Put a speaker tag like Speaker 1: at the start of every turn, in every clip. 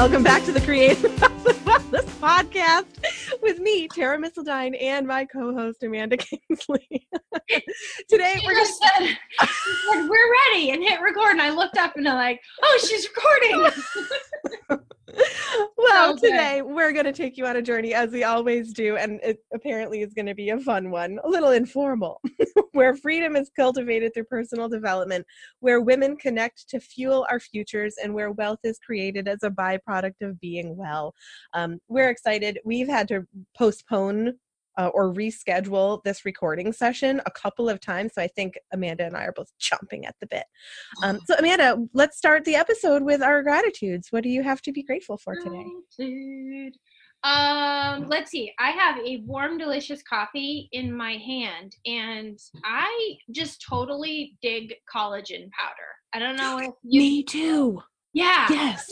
Speaker 1: welcome back to the Creative Wellness Podcast with me, Tara Misseldine, and my co-host Amanda Kingsley. Today
Speaker 2: She
Speaker 1: we're
Speaker 2: just said, we're ready and hit record and I looked up and I'm like, oh, she's recording.
Speaker 1: well, today we're going to take you on a journey as we always do, and it apparently is going to be a fun one, a little informal, where freedom is cultivated through personal development, where women connect to fuel our futures, and where wealth is created as a byproduct of being well. Um, we're excited. We've had to postpone. Uh, or reschedule this recording session a couple of times. So I think Amanda and I are both chomping at the bit. Um, so, Amanda, let's start the episode with our gratitudes. What do you have to be grateful for today?
Speaker 2: Gratitude. Um, let's see. I have a warm, delicious coffee in my hand, and I just totally dig collagen powder. I don't know if you.
Speaker 1: Me too.
Speaker 2: Yeah.
Speaker 1: Yes.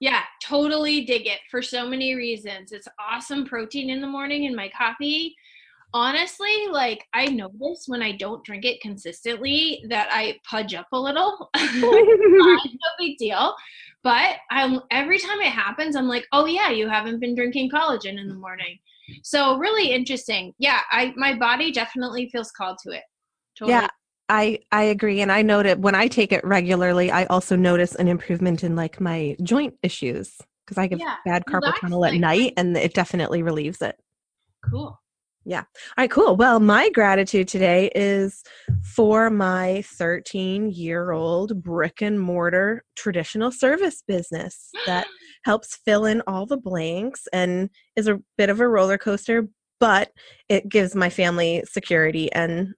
Speaker 2: Yeah, totally dig it for so many reasons. It's awesome protein in the morning in my coffee. Honestly, like I notice when I don't drink it consistently that I pudge up a little. No big deal. But I'm every time it happens, I'm like, oh yeah, you haven't been drinking collagen in the morning. So really interesting. Yeah, I my body definitely feels called to it. Totally.
Speaker 1: Yeah, I I agree, and I know that when I take it regularly, I also notice an improvement in like my joint issues because I get
Speaker 2: Yeah,
Speaker 1: bad carpal tunnel at night, and it definitely relieves it.
Speaker 2: Cool. Yeah.
Speaker 1: All right, cool. Well, my gratitude today is for my 13 year old brick and mortar traditional service business that helps fill in all the blanks and is a bit of a roller coaster, but it gives my family security and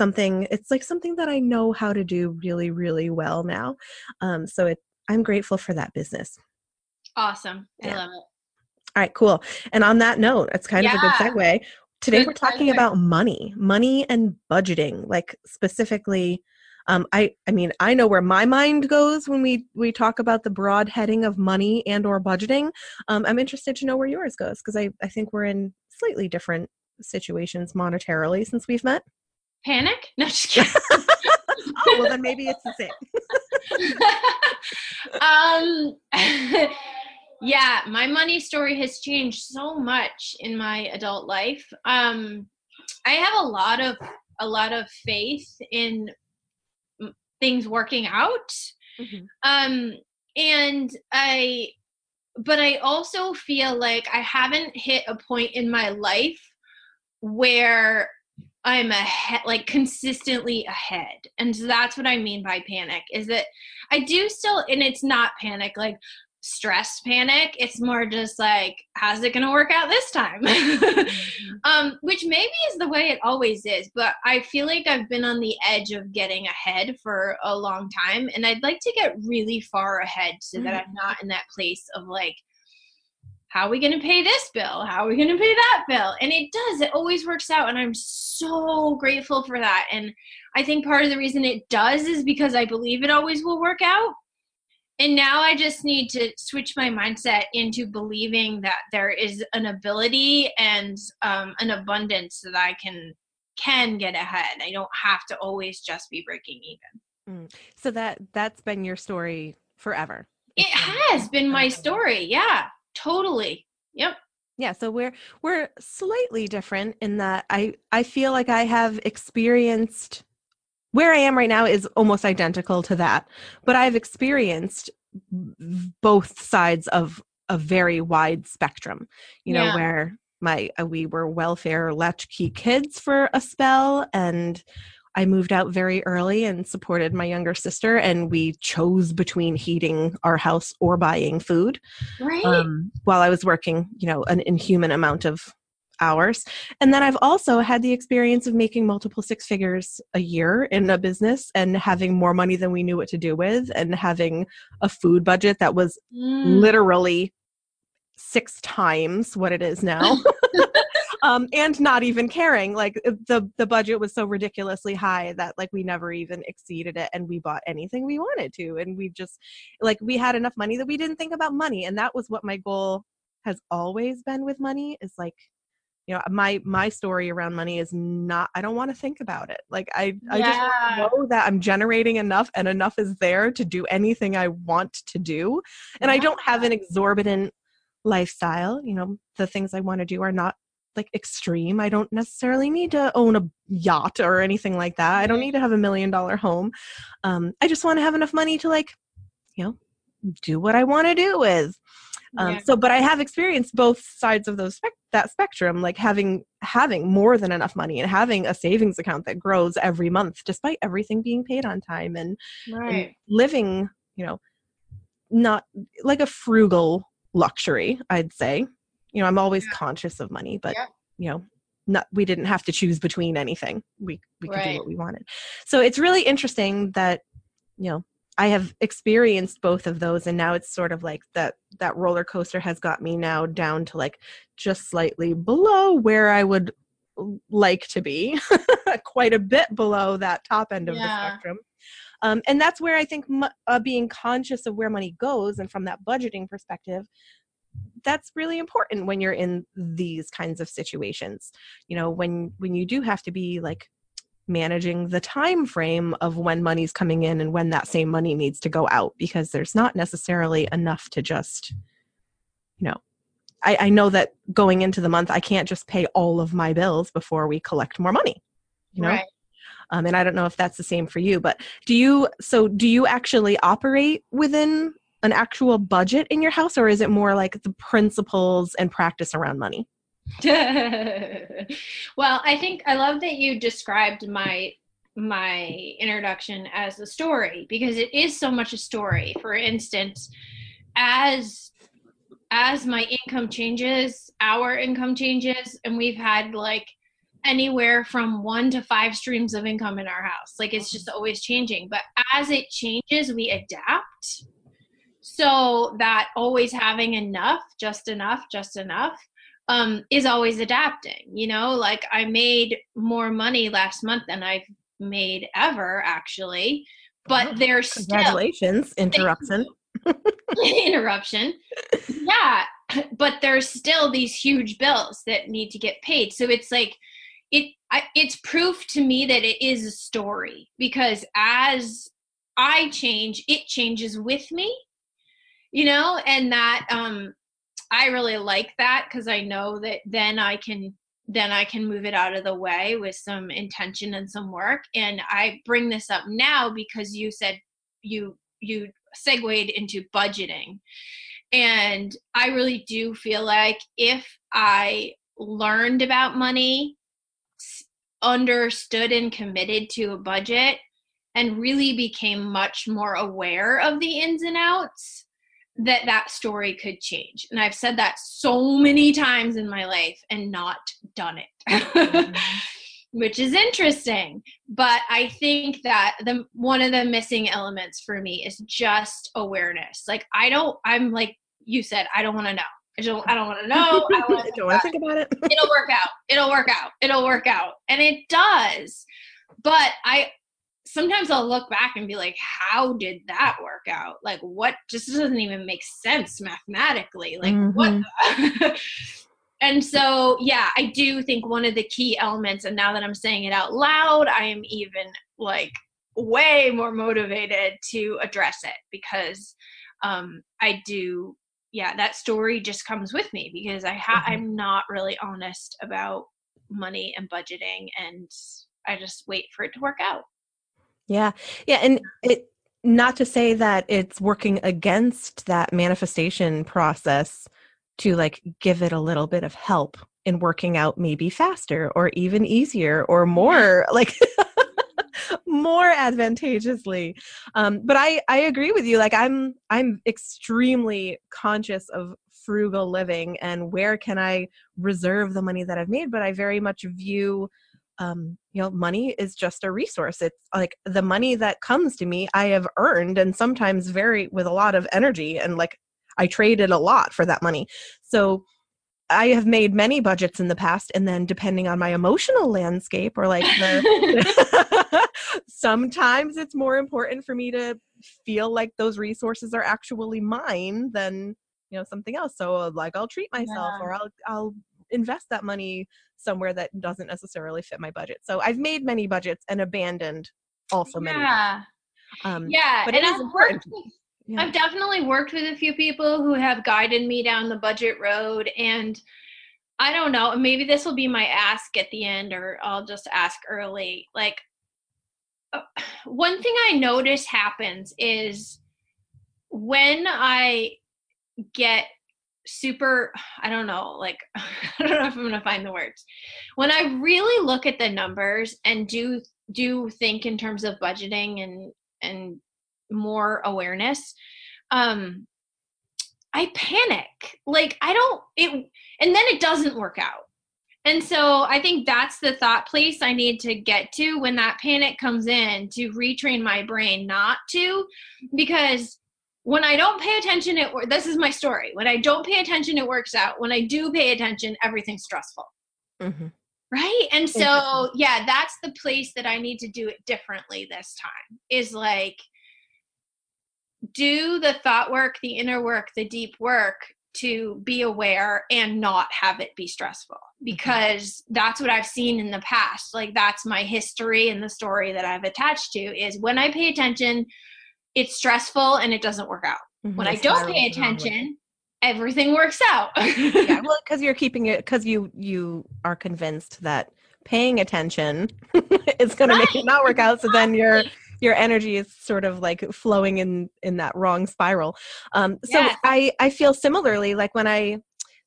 Speaker 1: something it's like something that I know how to do really, really well now. Um, so it, I'm grateful for that business.
Speaker 2: Awesome. I love it.
Speaker 1: All right, cool. And on that note, it's kind of a good segue. Today
Speaker 2: Good
Speaker 1: we're talking about money, money and budgeting, like specifically. Um, I I mean I know where my mind goes when we we talk about the broad heading of money and or budgeting. Um, I'm interested to know where yours goes because I I think we're in slightly different situations monetarily since we've met.
Speaker 2: Panic? No, just kidding.
Speaker 1: Oh well, then maybe it's the same.
Speaker 2: um yeah my money story has changed so much in my adult life um i have a lot of a lot of faith in things working out
Speaker 1: Mhm.
Speaker 2: um and i but i also feel like i haven't hit a point in my life where i'm ahead like consistently ahead and so that's what i mean by panic is that i do still and it's not panic like stress panic it's more just like how's it gonna work out this time? Um which maybe is the way it always is but i feel like i've been on the edge of getting ahead for a long time and i'd like to get really far ahead so that i'm not in that place of like how are we going to pay this bill? How are we going to pay that bill? And it does it always works out and i'm so grateful for that. And i think part of the reason it does is because i believe it always will work out. And now i just need to switch my mindset into believing that there is an ability and um, an abundance that i can can get ahead. I don't have to always just be breaking even.
Speaker 1: So that that's been your story forever.
Speaker 2: it has been my story yeah totally yep
Speaker 1: yeah so we're we're slightly different in that i i feel like i have experienced where i am right now is almost identical to that but i've experienced both sides of a very wide spectrum you know
Speaker 2: Yeah.
Speaker 1: where my uh, we were welfare latchkey kids for a spell and I moved out very early and supported my younger sister, and we chose between heating our house or buying food
Speaker 2: right
Speaker 1: um, while I was working, you know, an inhuman amount of hours. And then I've also had the experience of making multiple six figures a year in a business and having more money than we knew what to do with, and having a food budget that was
Speaker 2: Mm.
Speaker 1: literally six times what it is now. um, and not even caring like uh, the the budget was so ridiculously high that like we never even exceeded it and we bought anything we wanted to and we just like we had enough money that we didn't think about money and that was what my goal has always been with money is like you know my my story around money is not i don't want to think about it like i yeah. i just know that i'm generating enough and enough is there to do anything i want to do and yeah. i don't have an exorbitant lifestyle you know the things i want to do are not like extreme i don't necessarily need to own a yacht or anything like that. I don't need to have a million dollar home. Um i just want to have enough money to like you know do what i want to do with. Um, yeah. so but i have experienced both sides of those spec- that spectrum like having having more than enough money and having a savings account that grows every month despite everything being paid on time and, right. and living you know not like a frugal luxury i'd say you know i'm always yeah. conscious of money but yeah. you know not we didn't have to choose between anything we we could right. do what we wanted so it's really interesting that you know I have experienced both of those and now it's sort of like that that roller coaster has got me now down to like just slightly below where I would like to be quite a bit below that top end of yeah. the spectrum um, and that's where i think uh, being conscious of where money goes and from that budgeting perspective that's really important when you're in these kinds of situations you know when when you do have to be like managing the time frame of when money's coming in and when that same money needs to go out because there's not necessarily enough to just you know I, I know that going into the month i can't just pay all of my bills before we collect more money you know right. um, and i don't know if that's the same for you but do you so do you actually operate within an actual budget in your house or is it more like the principles and practice around money
Speaker 2: well, I think I love that you described my my introduction as a story because it is so much a story. For instance, as as my income changes, our income changes, and we've had like anywhere from one to five streams of income in our house. Like it's just always changing. But as it changes, we adapt. So that always having enough, just enough, just enough um, is always adapting. You know, like I made more money last month than I've made ever, actually. But there's
Speaker 1: congratulations still, interruption.
Speaker 2: interruption. Yeah, but there's still these huge bills that need to get paid. So it's like it. I, it's proof to me that it is a story because as I change, it changes with me. You know, and that um I really like that because I know that then I can then I can move it out of the way with some intention and some work. And I bring this up now because you said you you segued into budgeting. And I really do feel like if I learned about money, understood and committed to a budget, and really became much more aware of the ins and outs, that that story could change. And I've said that so many times in my life and not done it. mm-hmm. Which is interesting, but I think that the one of the missing elements for me is just awareness. Like I don't I'm like you said I don't want to know. I don't I don't want to know. I don't want to think about it. It'll work out. It'll work out. It'll work out. And it does. But I sometimes I'll look back and be like, how did that work out? Like, what just doesn't even make sense mathematically. Like, mm-hmm. what? and so, yeah, I do think one of the key elements, and now that I'm saying it out loud, I am even like way more motivated to address it because um, I do. Yeah, that story just comes with me because I ha- mm-hmm. I'm not really honest about money and budgeting, and I just wait for it to work out.
Speaker 1: Yeah. Yeah. And it, not to say that it's working against that manifestation process to like give it a little bit of help in working out maybe faster or even easier or more like more advantageously um but i i agree with you like i'm i'm extremely conscious of frugal living and where can i reserve the money that i've made but i very much view um, you know, money is just a resource. It's like the money that comes to me, I have earned, and sometimes very with a lot of energy, and like I traded a lot for that money. So I have made many budgets in the past, and then depending on my emotional landscape, or like the, sometimes it's more important for me to feel like those resources are actually mine than you know something else. So like I'll treat myself, yeah. or I'll I'll invest that money somewhere that doesn't necessarily fit my budget. So I've made many budgets and abandoned also many.
Speaker 2: Yeah.
Speaker 1: Um,
Speaker 2: Yeah,
Speaker 1: but
Speaker 2: and
Speaker 1: it is
Speaker 2: I've
Speaker 1: important.
Speaker 2: worked with
Speaker 1: Yeah.
Speaker 2: I've definitely worked with a few people who have guided me down the budget road and I don't know, maybe this will be my ask at the end or I'll just ask early. Like uh, one thing I notice happens is when I get super I don't know, like I don't know if I'm to find the words. When I really look at the numbers and do do think in terms of budgeting and and more awareness um i panic like i don't it and then it doesn't work out and so i think that's the thought place i need to get to when that panic comes in to retrain my brain not to because when i don't pay attention it this is my story. When i don't pay attention it works out. When i do pay attention everything's stressful.
Speaker 1: Mhm.
Speaker 2: right? And so yeah that's the place that i need to do it differently this time is like do the thought work the inner work the deep work to be aware and not have it be stressful. Because that's what i've seen in the past. Like that's my history and the story that i've attached to is when i pay attention it's stressful and it doesn't work out when
Speaker 1: Mhm.
Speaker 2: i don't pay
Speaker 1: the wrong way.
Speaker 2: attention everything works out
Speaker 1: yeah, well, because you're keeping it, because you you are convinced that paying attention is going to make it not work out. So then your your energy is sort of like flowing in in that wrong spiral. Um, so. I I feel similarly like when I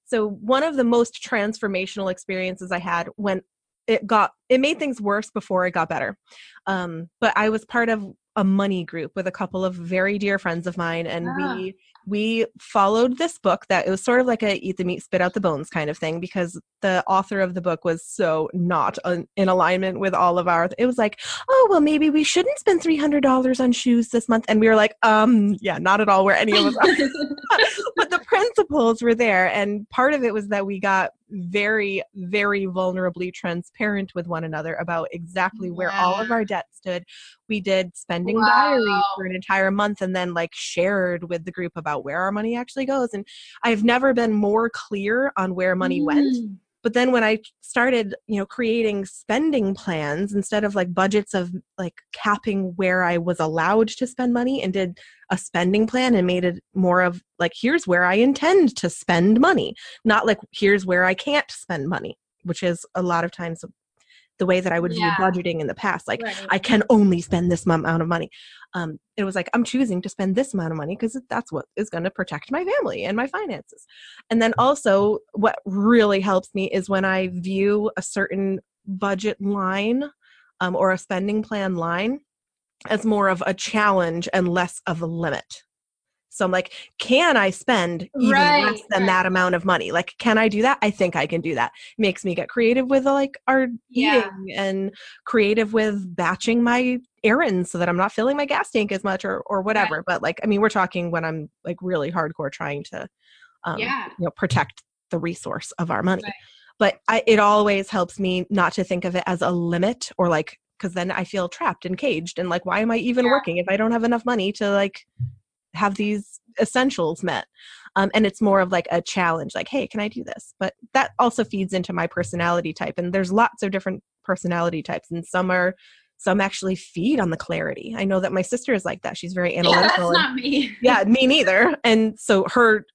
Speaker 1: so one of the most transformational experiences I had when it got it made things worse before it got better. Um, but I was part of a money group with a couple of very dear friends of mine, and
Speaker 2: Ah.
Speaker 1: we we followed this book that it was sort of like a eat the meat spit out the bones kind of thing because the author of the book was so not un- in alignment with all of our it was like oh well maybe we shouldn't spend $300 on shoes this month. And we were like um yeah not at all where any of us are. But the principles were there and part of it was that we got very very vulnerably transparent with one another about exactly where all of our debt stood. We did spending diaries for an entire month and then like shared with the group about where our money actually goes and i've never been more clear on where money went
Speaker 2: Mm.
Speaker 1: but then when i started you know creating spending plans instead of like budgets of like capping where i was allowed to spend money and did a spending plan and made it more of like here's where i intend to spend money not like here's where i can't spend money which is a lot of times the way that i would
Speaker 2: Yeah.
Speaker 1: view budgeting in the past like
Speaker 2: Right.
Speaker 1: I can only spend this amount of money. Um, it was like I'm choosing to spend this amount of money because that's what is going to protect my family and my finances. And then also, what really helps me is when I view a certain budget line um, or a spending plan line as more of a challenge and less of a limit. So I'm like, can I spend even
Speaker 2: Right,
Speaker 1: less than
Speaker 2: right.
Speaker 1: that amount of money? Like, can I do that? I think I can do that. Makes me get creative with like our
Speaker 2: Yeah.
Speaker 1: eating and creative with batching my errands so that I'm not filling my gas tank as much or or whatever. But like, I mean, we're talking when I'm like really hardcore trying to, um,
Speaker 2: Yeah.
Speaker 1: you know, protect the resource of our money.
Speaker 2: Right.
Speaker 1: But I, it always helps me not to think of it as a limit or like because then I feel trapped and caged and like, why am I even
Speaker 2: Yeah.
Speaker 1: working if I don't have enough money to like have these essentials met? Um, and it's more of like a challenge, like, hey, can I do this? But that also feeds into my personality type, and there's lots of different personality types, and some are some actually feed on the clarity. I know that my sister is like that. She's very
Speaker 2: Yeah, that's
Speaker 1: analytical.
Speaker 2: not me.
Speaker 1: yeah me neither and so her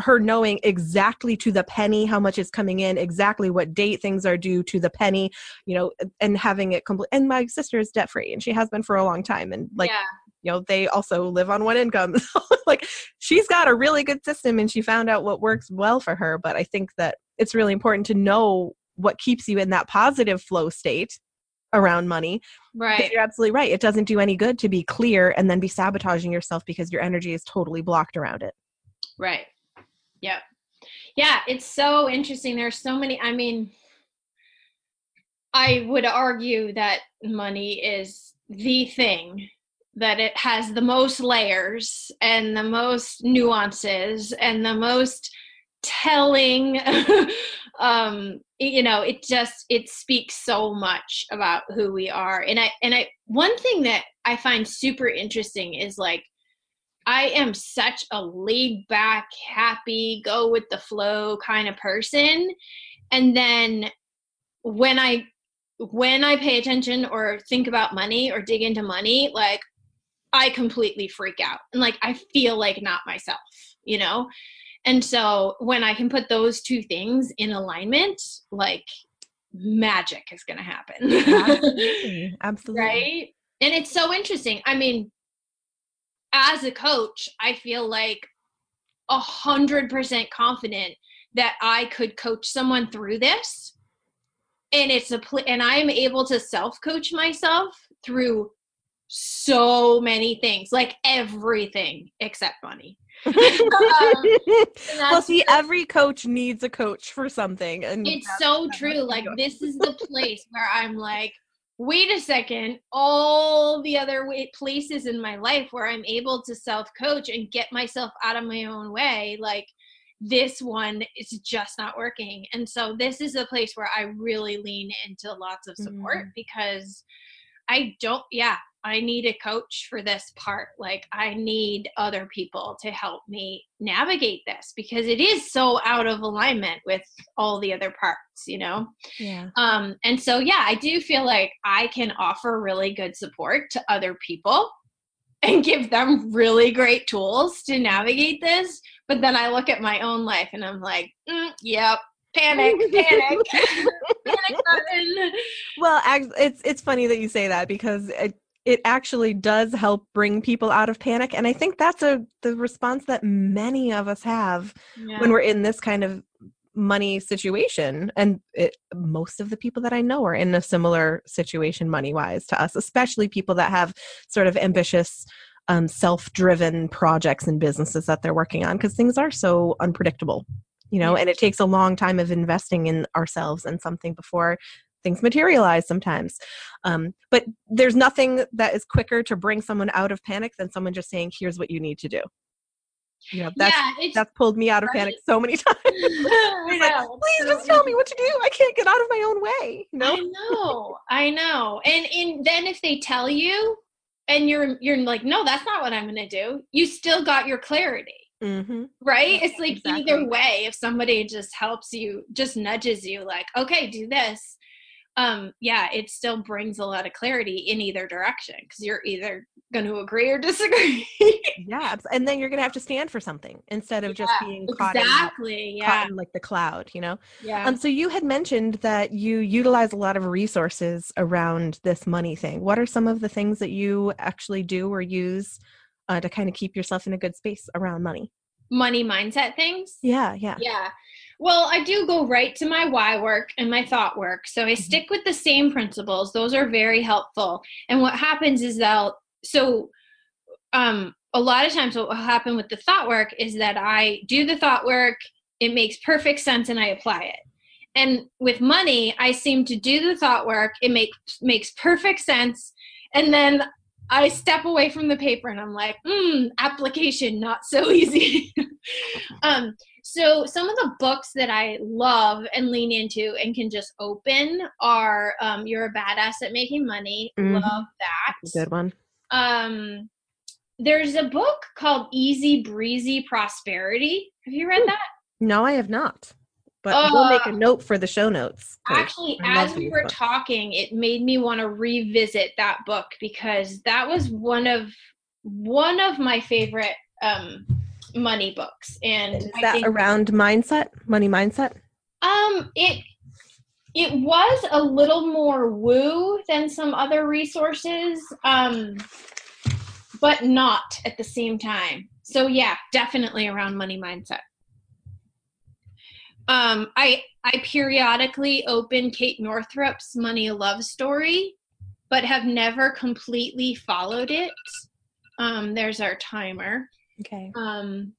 Speaker 1: her knowing exactly to the penny how much is coming in exactly what date things are due to the penny you know and having it complete and my sister is debt free and she has been for a long time and like
Speaker 2: yeah.
Speaker 1: You know they also live on one income like she's got a really good system and she found out what works well for her but i think that it's really important to know what keeps you in that positive flow state around money
Speaker 2: Right.
Speaker 1: you're absolutely right. It doesn't do any good to be clear and then be sabotaging yourself because your energy is totally blocked around it.
Speaker 2: Right. Yep. Yeah, it's so interesting. There's so many. I mean, I would argue that money is the thing that it has the most layers and the most nuances and the most telling um you know it just it speaks so much about who we are. And i and i one thing that i find super interesting is like i am such a laid back happy go with the flow kind of person. And then when i when i pay attention or think about money or dig into money like i completely freak out and like i feel like not myself you know? And so when i can put those two things in alignment like magic is going to happen.
Speaker 1: Absolutely absolutely.
Speaker 2: Right? And it's so interesting i mean as a coach i feel like a hundred percent confident that i could coach someone through this and it's a pl- and i'm able to self coach myself through so many things like everything except money. Um,
Speaker 1: well see every coach needs a coach for something and
Speaker 2: it's so true like this is the place where i'm like wait a second all the other places in my life where i'm able to self coach and get myself out of my own way like this one is just not working. And so this is the place where i really lean into lots of support mm. because i don't yeah I need a coach for this part. Like, I need other people to help me navigate this because it is so out of alignment with all the other parts, you know?
Speaker 1: Yeah.
Speaker 2: Um, and so, yeah, I do feel like I can offer really good support to other people and give them really great tools to navigate this. But then I look at my own life and I'm like, mm, yep, panic, panic, panic button.
Speaker 1: Well, it's it's funny that you say that because it, it actually does help bring people out of panic and i think that's a the response that many of us have yeah. when we're in this kind of money situation and it, most of the people that i know are in a similar situation money wise to us especially people that have sort of ambitious um, self-driven projects and businesses that they're working on because things are so unpredictable you know and it takes a long time of investing in ourselves and something before things materialize sometimes. Um, but there's nothing that is quicker to bring someone out of panic than someone just saying, "Here's what you need to do." You know, that's yeah, that's pulled me out of right? panic so many times. like, Please just tell me what to do. I can't get out of my own way. You know?
Speaker 2: I know, I know. And and then if they tell you, and you're you're like, no, that's not what I'm going to do. You still got your clarity.
Speaker 1: Mm-hmm.
Speaker 2: Right? It's like exactly. either way, if somebody just helps you, just nudges you, like, okay, do this, um yeah it still brings a lot of clarity in either direction because you're either going to agree or disagree.
Speaker 1: Yeah and then you're going to have to stand for something instead of yeah, just being caught
Speaker 2: exactly
Speaker 1: in,
Speaker 2: yeah.
Speaker 1: caught in like the cloud you know?
Speaker 2: Yeah.
Speaker 1: Um so you had mentioned that you utilize a lot of resources around this money thing. What are some of the things that you actually do or use uh, to kind of keep yourself in a good space around money?
Speaker 2: Money mindset things?
Speaker 1: Yeah yeah.
Speaker 2: Yeah well, I do go right to my why work and my thought work. So I mm-hmm. stick with the same principles. Those are very helpful. And what happens is that so um a lot of times what will happen with the thought work is that I do the thought work, it makes perfect sense and I apply it. And with money, I seem to do the thought work, it makes makes perfect sense and then I step away from the paper and I'm like, hmm, application not so easy. um, so some of the books that I love and lean into and can just open are um, "You're a Badass at Making Money." Mm-hmm. Love that.
Speaker 1: Good one.
Speaker 2: Um, there's a book called Easy Breezy Prosperity. Have you read Ooh. that?
Speaker 1: No, I have not. But uh, we'll make a note for the show notes.
Speaker 2: Actually, as we were books. talking, it made me want to revisit that book because that was one of one of my favorite um money books and
Speaker 1: is that think, around mindset money mindset?
Speaker 2: Um it it was a little more woo than some other resources um but not at the same time. So yeah definitely around money mindset. Um i i periodically open kate northrup's money love story but have never completely followed it. Um there's our timer
Speaker 1: Okay.
Speaker 2: Um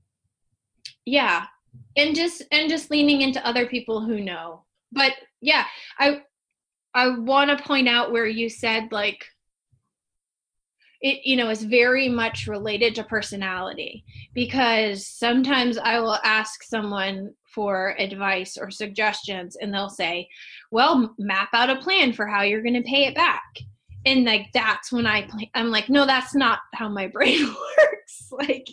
Speaker 2: yeah. And just and just leaning into other people who know. But yeah, I I want to point out where you said like it you know is very much related to personality because sometimes I will ask someone for advice or suggestions and they'll say, "Well, map out a plan for how you're going to pay it back." And like that's when I play I'm like, no, that's not how my brain works. like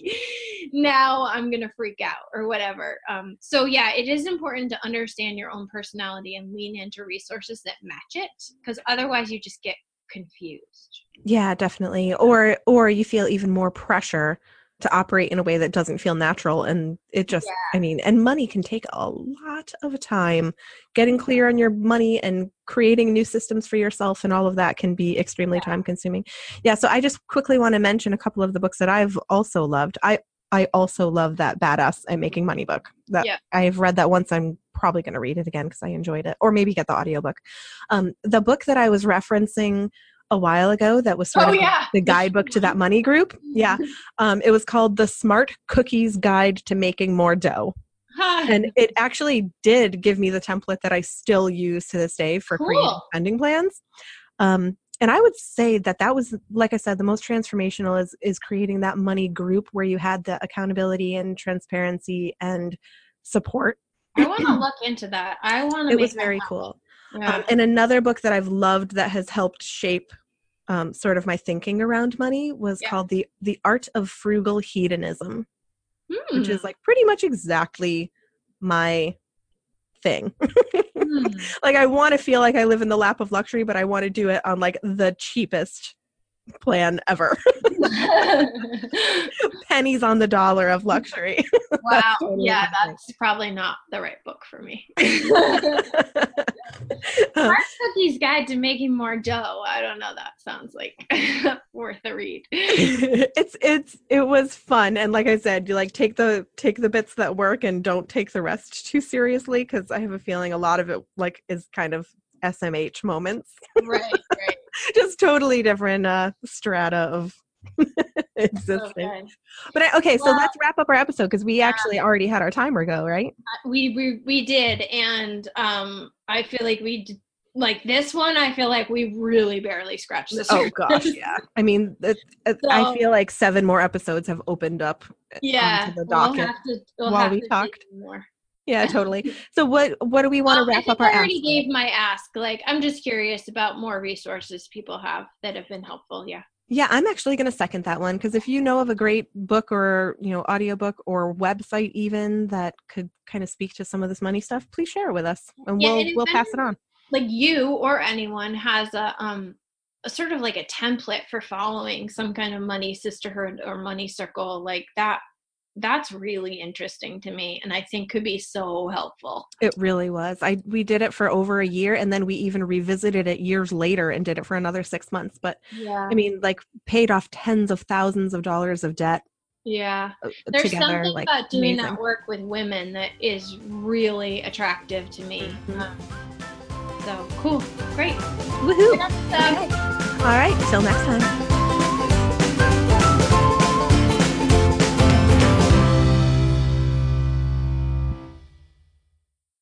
Speaker 2: now I'm gonna freak out or whatever. Um, so yeah, it is important to understand your own personality and lean into resources that match it, because otherwise you just get confused.
Speaker 1: Yeah, definitely. Or or you feel even more pressure to operate in a way that doesn't feel natural and it just yeah. i mean and money can take a lot of time getting clear on your money and creating new systems for yourself and all of that can be extremely yeah. time consuming yeah so i just quickly want to mention a couple of the books that i've also loved i i also love that badass i'm making money book that yeah. i've read that once i'm probably going to read it again because i enjoyed it or maybe get the audiobook um, the book that i was referencing a while ago that was sort
Speaker 2: oh,
Speaker 1: of
Speaker 2: yeah.
Speaker 1: the guidebook to that money group. Yeah. Um, it was called The Smart Cookies Guide to Making More Dough. and it actually did give me the template that I still use to this day for cool. creating spending plans. Um, and I would say that that was, like I said, the most transformational is is creating that money group where you had the accountability and transparency and support.
Speaker 2: I want to look into that. I want to.
Speaker 1: It was very cool. Yeah. Um, and another book that I've loved that has helped shape um, sort of my thinking around money was yeah. called the the Art of Frugal Hedonism, mm. which is hmm. like pretty much exactly my thing. mm. Like I want to feel like I live in the lap of luxury, but I want to do it on like the cheapest plan ever. Pennies on the dollar of luxury.
Speaker 2: wow. totally yeah, that's probably not the right book for me. Uh, Smart Cookie's Guide to Making More Dough. I don't know. That sounds like worth a read.
Speaker 1: it's it's it was fun, and like I said, you like take the take the bits that work and don't take the rest too seriously because I have a feeling a lot of it like is kind of SMH moments.
Speaker 2: right, right.
Speaker 1: Just totally different uh, strata of existence. Okay. But I, okay, well, so let's wrap up our episode because we actually already had our timer go, right?
Speaker 2: Uh, we we we did, and um, I feel like we did, like this one. I feel like we really barely scratched the
Speaker 1: surface. Oh gosh, yeah. I mean, it, it, so, I feel like seven more episodes have opened up.
Speaker 2: Uh, yeah,
Speaker 1: the docket we'll to, we'll while we talked more. Yeah, totally. So what what do we want to wrap up our?
Speaker 2: I already gave my ask. Like, I'm just curious about more resources people have that have been helpful. Yeah.
Speaker 1: Yeah, I'm actually going to second that one because if you know of a great book or, you know, audiobook or website even that could kind of speak to some of this money stuff, please share it with us and yeah, we'll we'll pass it on.
Speaker 2: Like you or anyone has a um a sort of like a template for following some kind of money sisterhood or money circle like that that's really interesting to me and i think could be so helpful.
Speaker 1: It really was. I we did it for over a year and then we even revisited it years later and did it for another six months but yeah. i mean like paid off tens of thousands of dollars of debt
Speaker 2: yeah. uh, there's together, something like, about doing amazing. that work with women that is really attractive to me. Mm-hmm. um, so cool. Great.
Speaker 1: Woohoo! Okay. all right. Till next time